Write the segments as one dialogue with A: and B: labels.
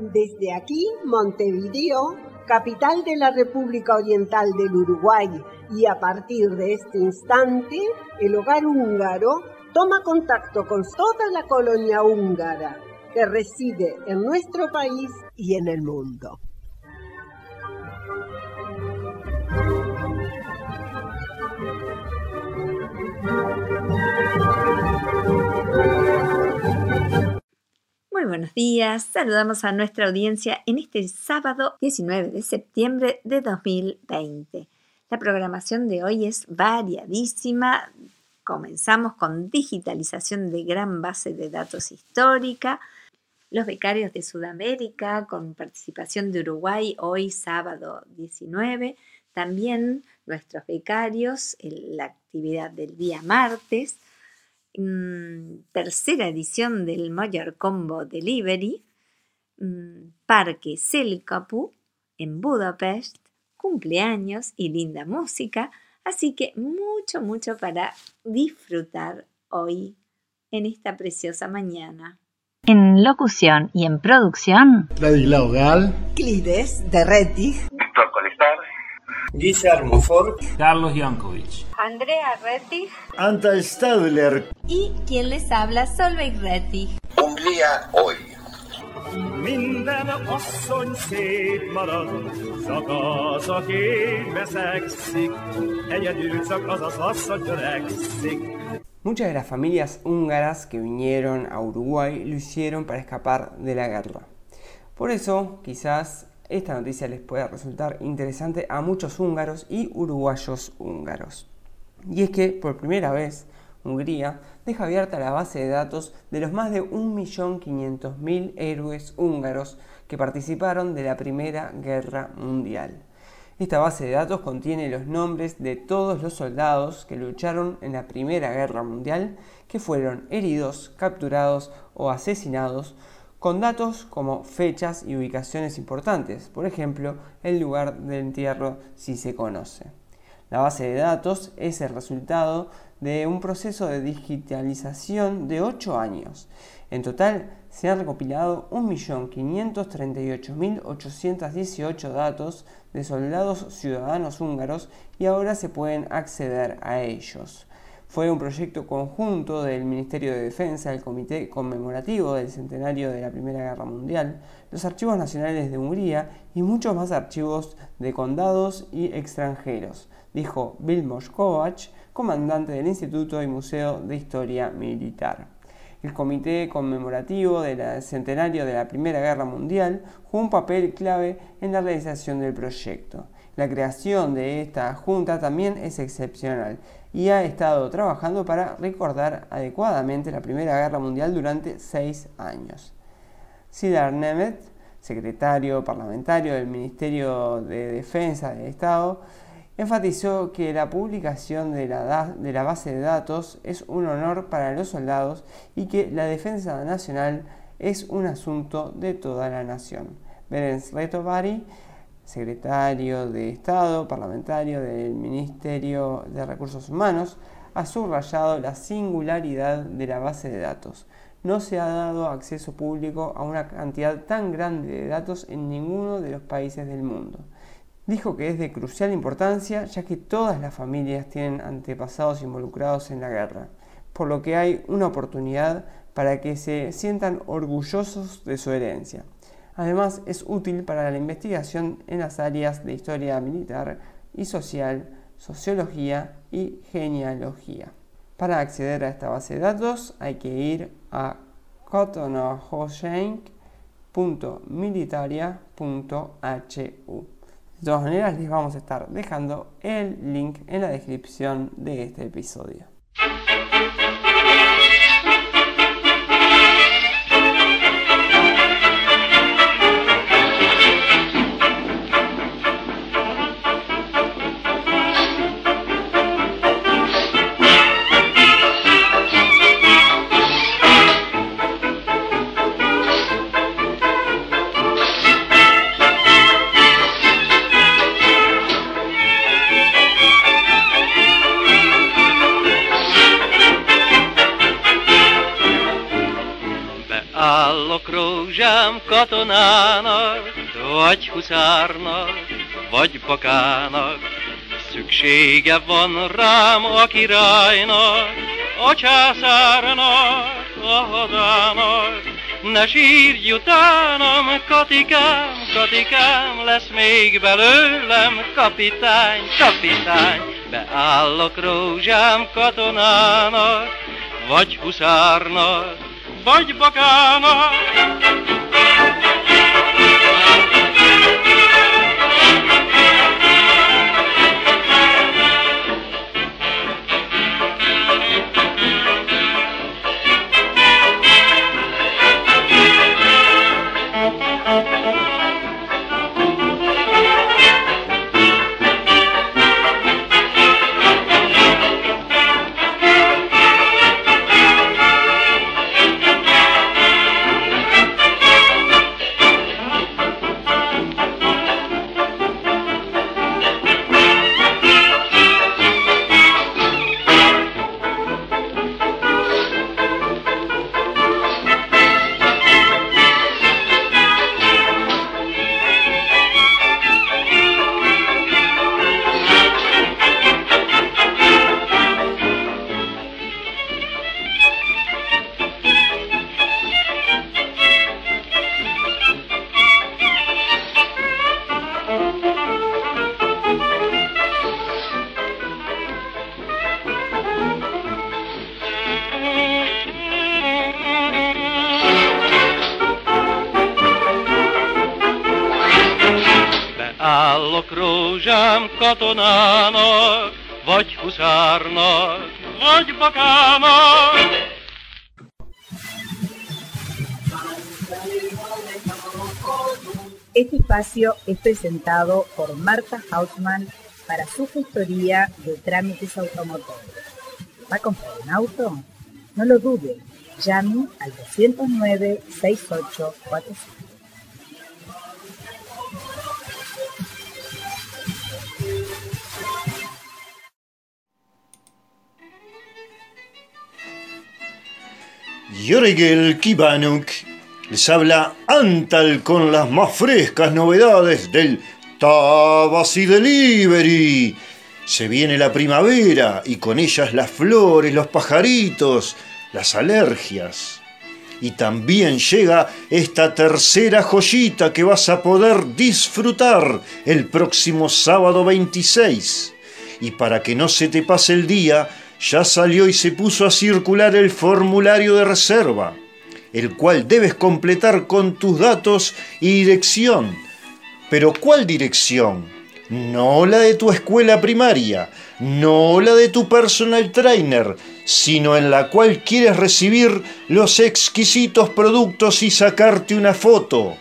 A: Desde aquí, Montevideo, capital de la República Oriental del Uruguay, y a partir de este instante, el hogar húngaro toma contacto con toda la colonia húngara que reside en nuestro país y en el mundo.
B: Muy buenos días, saludamos a nuestra audiencia en este sábado 19 de septiembre de 2020. La programación de hoy es variadísima. Comenzamos con digitalización de gran base de datos histórica, los becarios de Sudamérica con participación de Uruguay hoy sábado 19, también nuestros becarios en la actividad del día martes, Mm, tercera edición del Mayor Combo Delivery, mm, Parque Selkapu en Budapest, cumpleaños y linda música, así que mucho, mucho para disfrutar hoy en esta preciosa mañana.
C: En locución y en producción,
D: Ladislao Gal,
A: Clides de
E: Guillermo Ford,
F: Carlos Jankovic.
G: Andrea Rettig,
D: Anta Stadler,
B: Y quien les habla, Solveig Rettig.
H: Hungría hoy.
I: Minden asszony szép marad, csak az, aki beszegszik, egyedül csak az az asszony öregszik.
E: Muchas de las familias húngaras que vinieron a Uruguay lo hicieron para escapar de la guerra. Por eso, quizás esta noticia les pueda resultar interesante a muchos húngaros y uruguayos húngaros. Y es que, por primera vez, Hungría deja abierta la base de datos de los más de 1.500.000 héroes húngaros que participaron de la Primera Guerra Mundial. Esta base de datos contiene los nombres de todos los soldados que lucharon en la Primera Guerra Mundial, que fueron heridos, capturados o asesinados, con datos como fechas y ubicaciones importantes, por ejemplo, el lugar del entierro si se conoce. La base de datos es el resultado de un proceso de digitalización de 8 años. En total se han recopilado 1.538.818 datos de soldados ciudadanos húngaros y ahora se pueden acceder a ellos. Fue un proyecto conjunto del Ministerio de Defensa, el Comité Conmemorativo del Centenario de la Primera Guerra Mundial, los Archivos Nacionales de Hungría y muchos más archivos de condados y extranjeros, dijo Vilmos Kovac, comandante del Instituto y Museo de Historia Militar. El Comité Conmemorativo del Centenario de la Primera Guerra Mundial jugó un papel clave en la realización del proyecto. La creación de esta junta también es excepcional y ha estado trabajando para recordar adecuadamente la Primera Guerra Mundial durante seis años. Sidar Nemet, secretario parlamentario del Ministerio de Defensa del Estado, enfatizó que la publicación de la, de la, base de datos es un honor para los soldados y que la defensa nacional es un asunto de toda la nación. Berens Retovari, secretario de Estado parlamentario del Ministerio de Recursos Humanos, ha subrayado la singularidad de la base de datos. No se ha dado acceso público a una cantidad tan grande de datos en ninguno de los países del mundo. Dijo que es de crucial importancia ya que todas las familias tienen antepasados involucrados en la guerra, por lo que hay una oportunidad para que se sientan orgullosos de su herencia. Además, es útil para la investigación en las áreas de historia militar y social, sociología y genealogía. Para acceder a esta base de datos hay que ir a cotonohoshenk.militaria.hu. De todas maneras, les vamos a estar dejando el link en la descripción de este episodio.
F: Beállok rózsám katonának, vagy huszárnak, vagy bakának. Szüksége van rám a királynak, a császárnak, a hadának. Ne sírj utánam, Katikám, Katikám, lesz még belőlem kapitány, kapitány. Beállok rózsám katonának, vagy huszárnak, vagy bakának.
G: Este espacio es presentado por Marta Hausmann para su gestoría de trámites automotores. ¿Va a comprar un auto? No lo dude, llame al 209-6845.
J: Jorgel Kibanuk les habla Antal con las más frescas novedades del Tabasi Delivery. Se viene la primavera y con ellas las flores, los pajaritos, las alergias. Y también llega esta tercera joyita que vas a poder disfrutar el próximo sábado 26. Y para que no se te pase el día, ya salió y se puso a circular el formulario de reserva, el cual debes completar con tus datos y dirección. Pero ¿cuál dirección? No la de tu escuela primaria, no la de tu personal trainer, sino en la cual quieres recibir los exquisitos productos y sacarte una foto.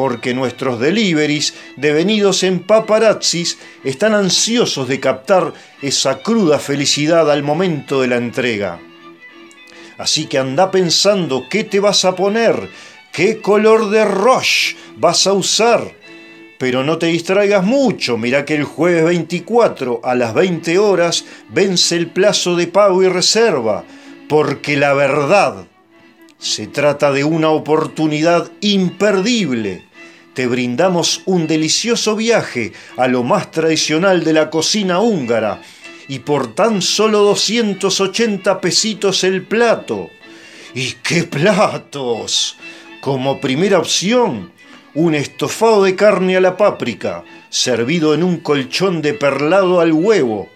J: Porque nuestros deliveries, devenidos en paparazzis, están ansiosos de captar esa cruda felicidad al momento de la entrega. Así que anda pensando qué te vas a poner, qué color de roche vas a usar. Pero no te distraigas mucho, mira que el jueves 24 a las 20 horas vence el plazo de pago y reserva, porque la verdad se trata de una oportunidad imperdible. Te brindamos un delicioso viaje a lo más tradicional de la cocina húngara y por tan solo 280 pesitos el plato. ¿Y qué platos? Como primera opción, un estofado de carne a la páprica, servido en un colchón de perlado al huevo.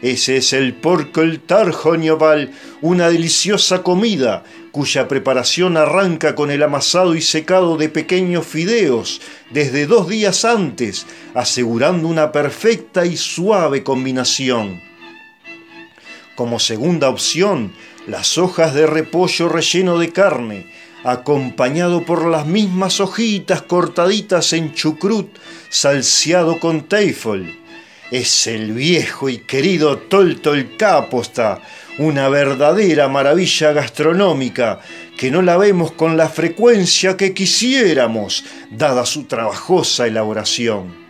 J: Ese es el porco el tarjonioval, una deliciosa comida cuya preparación arranca con el amasado y secado de pequeños fideos desde dos días antes, asegurando una perfecta y suave combinación. Como segunda opción, las hojas de repollo relleno de carne, acompañado por las mismas hojitas cortaditas en chucrut, salseado con teifel. Es el viejo y querido Toltol Caposta, una verdadera maravilla gastronómica que no la vemos con la frecuencia que quisiéramos, dada su trabajosa elaboración.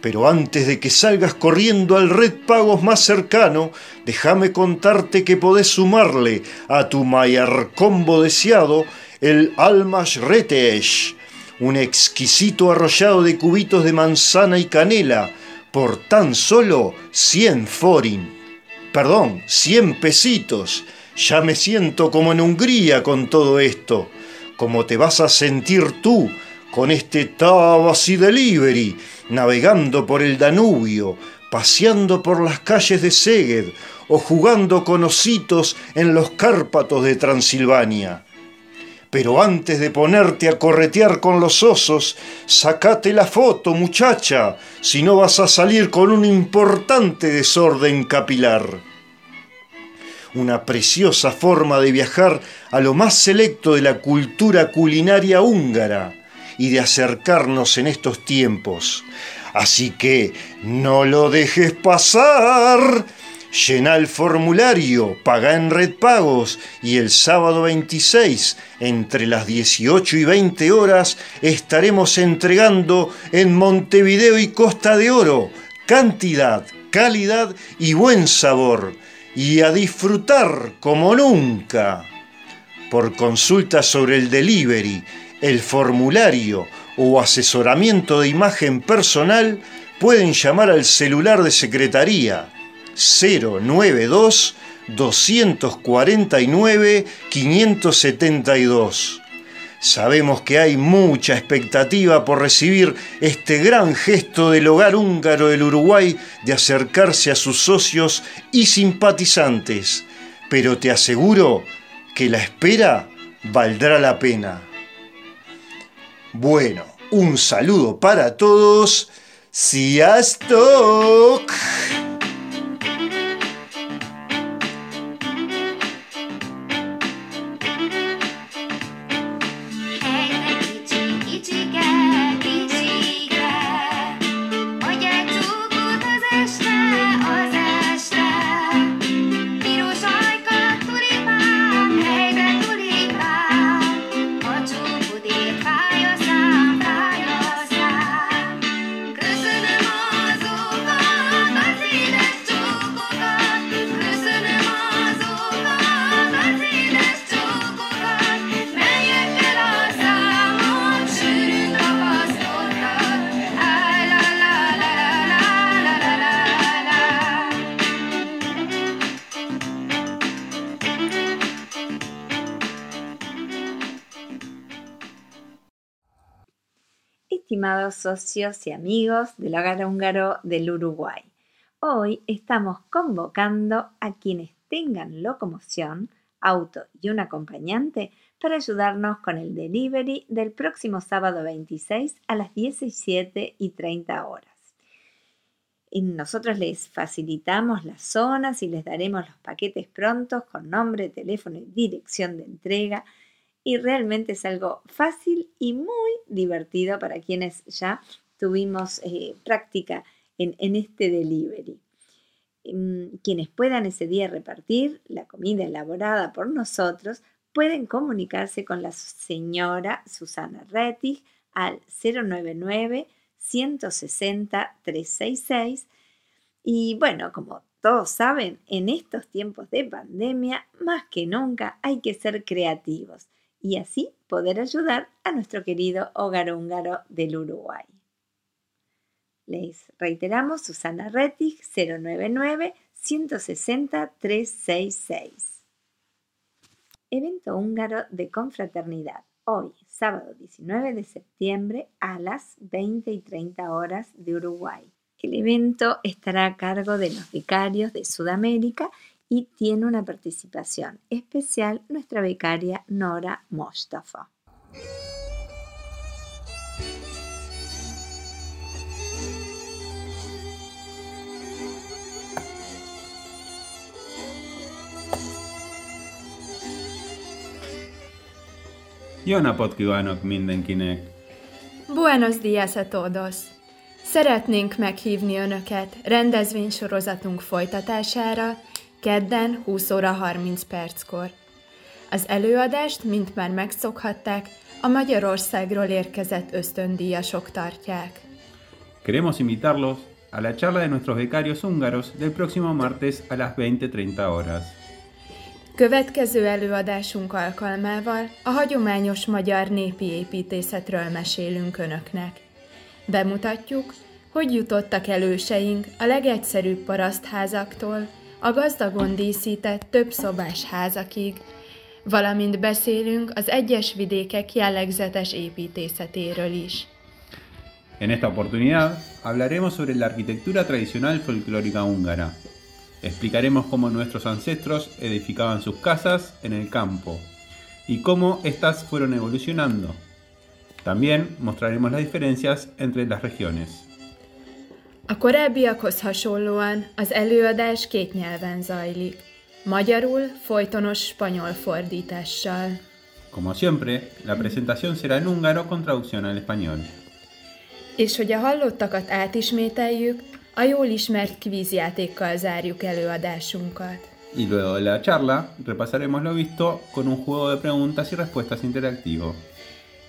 J: Pero antes de que salgas corriendo al red pagos más cercano, déjame contarte que podés sumarle a tu Mayer Combo deseado el almash retesh, un exquisito arrollado de cubitos de manzana y canela, por tan solo 100 forin. Perdón, 100 pesitos. Ya me siento como en Hungría con todo esto. Como te vas a sentir tú con este Tabasi Delivery, navegando por el Danubio, paseando por las calles de Szeged o jugando con ositos en los Cárpatos de Transilvania. Pero antes de ponerte a corretear con los osos, sacate la foto, muchacha, si no vas a salir con un importante desorden capilar. Una preciosa forma de viajar a lo más selecto de la cultura culinaria húngara y de acercarnos en estos tiempos. Así que no lo dejes pasar. Llena el formulario, paga en Red Pagos y el sábado 26, entre las 18 y 20 horas, estaremos entregando en Montevideo y Costa de Oro cantidad, calidad y buen sabor. Y a disfrutar como nunca. Por consulta sobre el delivery, el formulario o asesoramiento de imagen personal, pueden llamar al celular de secretaría 092 249 572. Sabemos que hay mucha expectativa por recibir este gran gesto del hogar húngaro del Uruguay de acercarse a sus socios y simpatizantes, pero te aseguro que la espera valdrá la pena. Bueno, un saludo para todos. Sziasztok!
B: Socios y amigos del hogar húngaro del Uruguay. Hoy estamos convocando a quienes tengan locomoción, auto y un acompañante para ayudarnos con el delivery del próximo sábado 26 a las 17 y 30 horas. Nosotros les facilitamos las zonas y les daremos los paquetes prontos con nombre, teléfono y dirección de entrega y realmente es algo fácil y muy divertido para quienes ya tuvimos eh, práctica en, en, este delivery. Mm, quienes puedan ese día repartir la comida elaborada por nosotros pueden comunicarse con la señora Susana Rettig al 099 160 366 y bueno, como todos saben, en estos tiempos de pandemia, más que nunca hay que ser creativos y así poder ayudar a nuestro querido hogar húngaro del Uruguay. Les reiteramos Susana Rettig 099 160 366. Evento húngaro de confraternidad hoy, sábado 19 de septiembre a las 20 y 30 horas de Uruguay. El evento estará a cargo de los vicarios de Sudamérica y tiene una participación especial nuestra becaria Nora Mostafa.
K: Jó napot kívánok mindenkinek!
L: Buenos días a todos! Szeretnénk meghívni Önöket rendezvénysorozatunk folytatására, kedden 20 óra 30 perckor. Az előadást, mint már megszokhatták, a Magyarországról érkezett ösztöndíjasok tartják.
K: Queremos invitarlos a la charla de nuestros becarios húngaros del próximo martes a las 20.30 horas.
L: Következő előadásunk alkalmával a hagyományos magyar népi építészetről mesélünk Önöknek. Bemutatjuk, hogy jutottak előseink a legegyszerűbb parasztházaktól a gazdagon díszített házakig, valamint beszélünk az egyes vidékek jellegzetes építészetéről is.
K: En esta oportunidad hablaremos sobre la arquitectura tradicional folclórica húngara. Explicaremos cómo nuestros ancestros edificaban sus casas en el campo y cómo éstas fueron evolucionando. También mostraremos las diferencias entre las regiones.
L: A korábbiakhoz hasonlóan az előadás két nyelven zajlik. Magyarul folytonos spanyol fordítással.
K: Como siempre, la presentación será en húngaro con traducción al español.
L: És hogy a hallottakat átismételjük, a jól ismert kvízjátékkal zárjuk előadásunkat.
K: Y luego de la charla, repasaremos lo visto con un juego de preguntas y respuestas interactivo.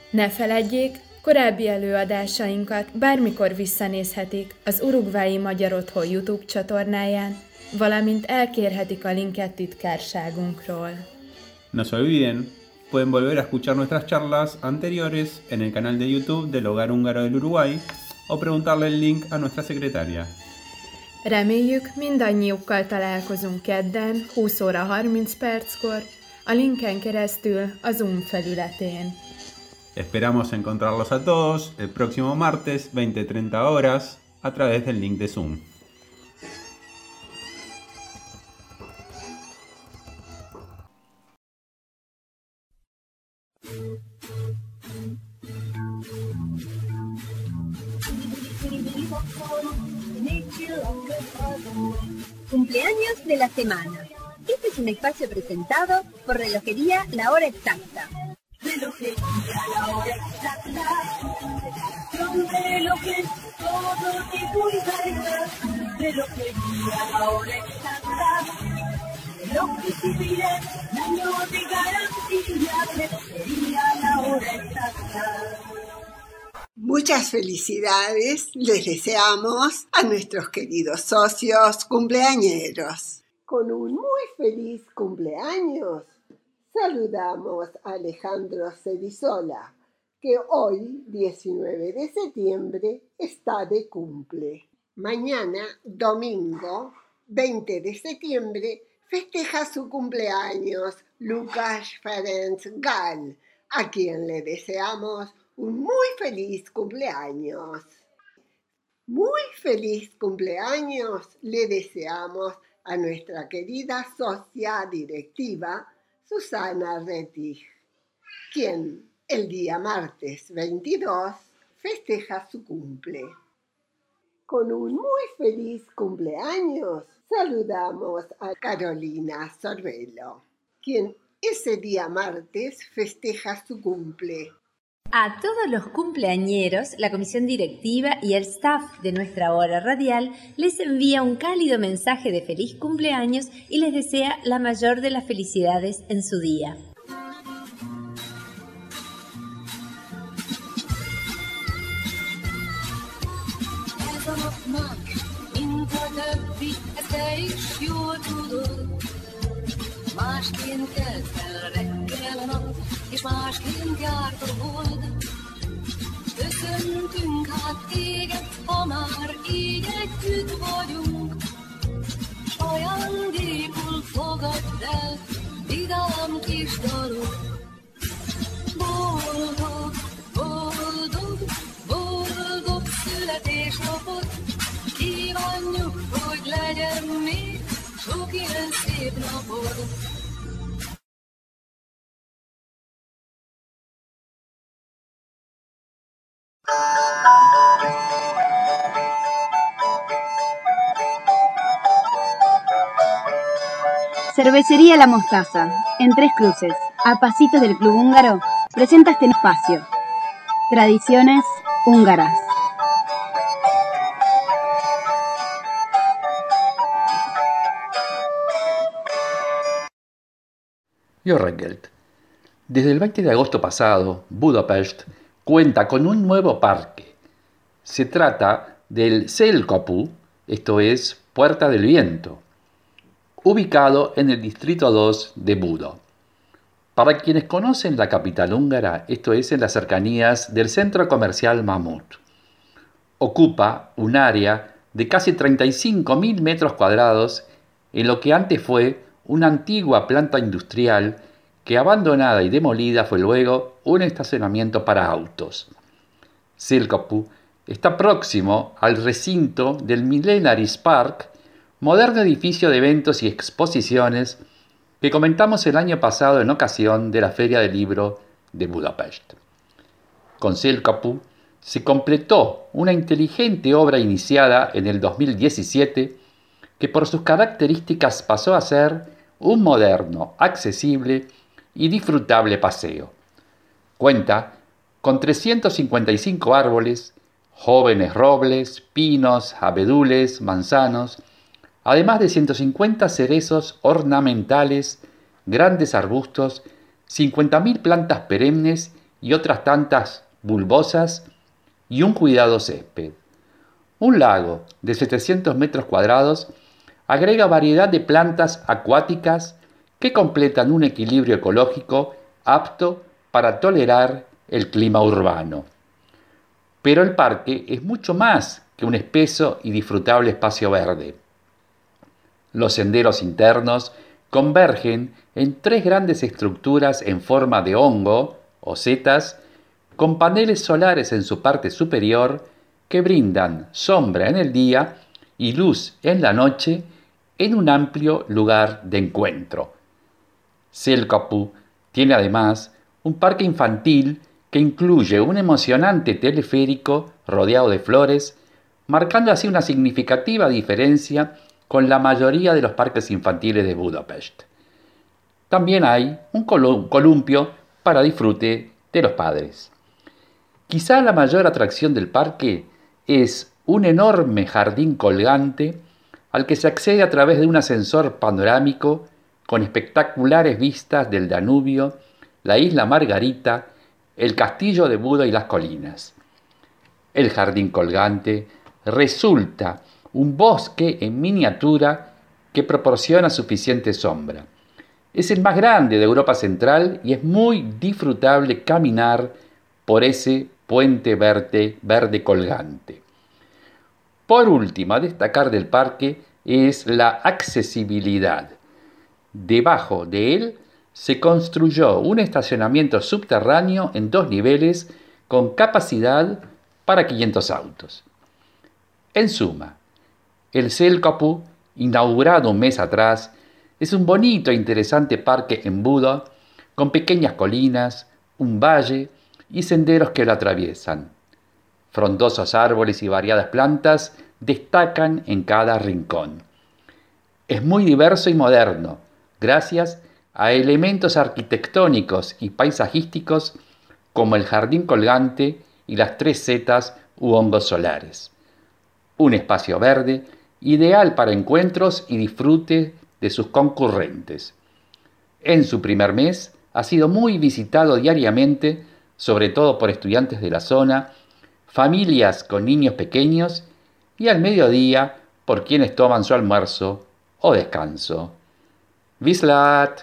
L: Ne feledjék, korábbi előadásainkat bármikor visszanézhetik az Urugvái Magyar Otthon YouTube csatornáján, valamint elkérhetik a linket titkárságunkról.
K: No se olviden, pueden volver a escuchar nuestras charlas anteriores en el canal de YouTube del Hogar Húngaro del Uruguay o preguntarle el link a nuestra secretaria.
L: Reméljük, mindannyiukkal találkozunk kedden, 20 óra 30 perckor, a linken keresztül a Zoom felületén.
K: Esperamos encontrarlos a todos el próximo martes 20-30 horas a través del link de Zoom.
M: Cumpleaños de la semana. Este es un espacio presentado por Relojería La Hora Exacta. Relojería La Hora Exacta. Son relojes, todo tipo y calidad. Relojería La Hora Exacta. Relojes civiles, años de garantía. Relojería La Hora Exacta.
A: Muchas felicidades les deseamos a nuestros queridos socios cumpleañeros. Con un muy feliz cumpleaños saludamos a Alejandro Cedizola, que hoy, 19 de septiembre, está de cumple. Mañana, domingo, 20 de septiembre, festeja su cumpleaños Lucas Ferenc Gal, a quien le deseamos un muy feliz cumpleaños. Muy feliz cumpleaños le deseamos a nuestra querida socia directiva Susana Rettig, quien el día martes 22 festeja su cumple. Con un muy feliz cumpleaños saludamos a Carolina Sorbelo, quien ese día martes festeja su cumple.
B: A todos los cumpleañeros, la comisión directiva y el staff de nuestra hora radial les envía un cálido mensaje de feliz cumpleaños y les desea la mayor de las felicidades en su día.
N: És másként járt a hold. Köszöntünk hát téged, ha már így együtt vagyunk. S ajándékul fogadd el, vidám kis dalok. Boldog, boldog, boldog születésnapot, kívánjuk, hogy legyen még sok ilyen szép napod.
O: Cervecería La Mostaza, en Tres Cruces, a pasitos del Club Húngaro, presenta este espacio. Tradiciones húngaras.
P: Jorregeld. Desde el 20 de agosto pasado, Budapest cuenta con un nuevo parque. Se trata del Selkopu, esto es Puerta del Viento, ubicado en el distrito 2 de Budo. Para quienes conocen la capital húngara, esto es en las cercanías del centro comercial Mamut. Ocupa un área de casi 35.000 metros cuadrados en lo que antes fue una antigua planta industrial que abandonada y demolida fue luego un estacionamiento para autos. Silkopu está próximo al recinto del Millenaris Park, moderno edificio de eventos y exposiciones que comentamos el año pasado en ocasión de la Feria del Libro de Budapest. Con Silkopu se completó una inteligente obra iniciada en el 2017 que por sus características pasó a ser un moderno, accesible y disfrutable paseo. Cuenta con 355 árboles, jóvenes robles, pinos, abedules, manzanos, además de 150 cerezos ornamentales, grandes arbustos, 50.000 plantas perennes y otras tantas bulbosas y un cuidado césped. Un lago de 700 metros cuadrados agrega variedad de plantas acuáticas que completan un equilibrio ecológico apto para tolerar el clima urbano. Pero el parque es mucho más que un espeso y disfrutable espacio verde. Los senderos internos convergen en tres grandes estructuras en forma de hongo o setas con paneles solares en su parte superior que brindan sombra en el día y luz en la noche en un amplio lugar de encuentro. Selkapu tiene además un parque infantil que incluye un emocionante teleférico rodeado de flores, marcando así una significativa diferencia con la mayoría de los parques infantiles de Budapest. También hay un columpio para disfrute de los padres. Quizá la mayor atracción del parque es un enorme jardín colgante al que se accede a través de un ascensor panorámico con espectaculares vistas del Danubio, la isla Margarita, el castillo de Buda y las colinas. El jardín colgante resulta un bosque en miniatura que proporciona suficiente sombra. Es el más grande de Europa Central y es muy disfrutable caminar por ese puente verde, verde colgante. Por último, a destacar del parque es la accesibilidad. Debajo de él se construyó un estacionamiento subterráneo en dos niveles con capacidad para 500 autos. En suma, el Selkapu, inaugurado un mes atrás, es un bonito e interesante parque en Buda, con pequeñas colinas, un valle y senderos que lo atraviesan. Frondosos árboles y variadas plantas destacan en cada rincón. Es muy diverso y moderno, gracias a elementos arquitectónicos y paisajísticos como el jardín colgante y las tres setas u hongos solares. Un espacio verde ideal para encuentros y disfrute de sus concurrentes. En su primer mes ha sido muy visitado diariamente, sobre todo por estudiantes de la zona, familias con niños pequeños y al mediodía por quienes toman su almuerzo o descanso. Vislat.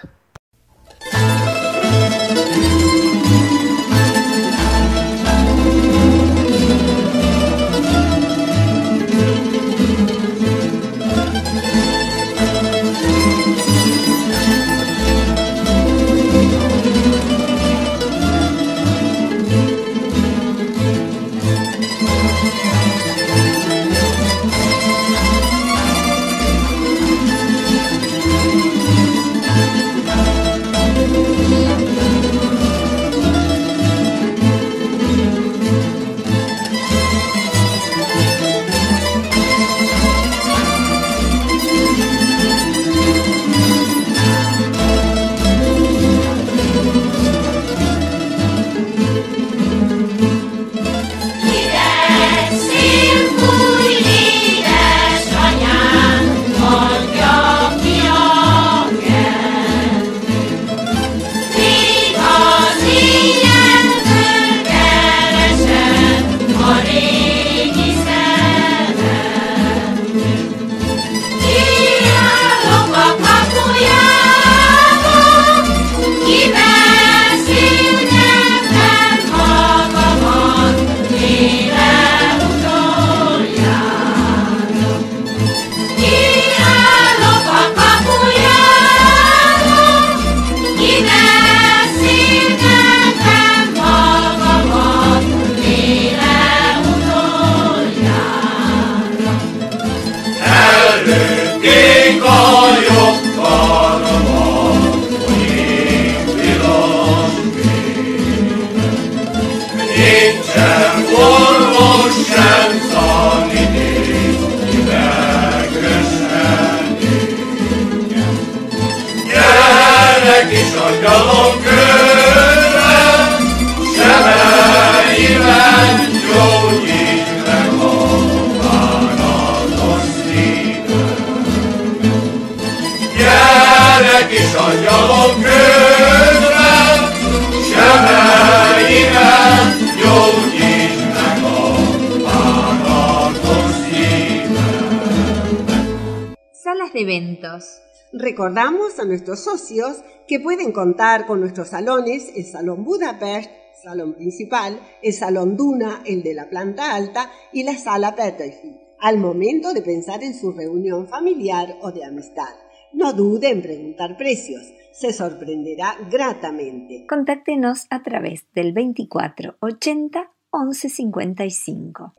A: Recordamos a nuestros socios que pueden contar con nuestros salones, el Salón Budapest, salón principal, el Salón Duna, el de la planta alta y la Sala Peterfi, al momento de pensar en su reunión familiar o de amistad. No dude en preguntar precios, se sorprenderá gratamente.
B: Contáctenos a través del 24 80 11 55.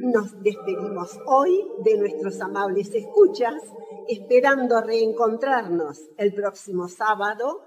A: Nos despedimos hoy de nuestros amables escuchas, esperando reencontrarnos el próximo sábado.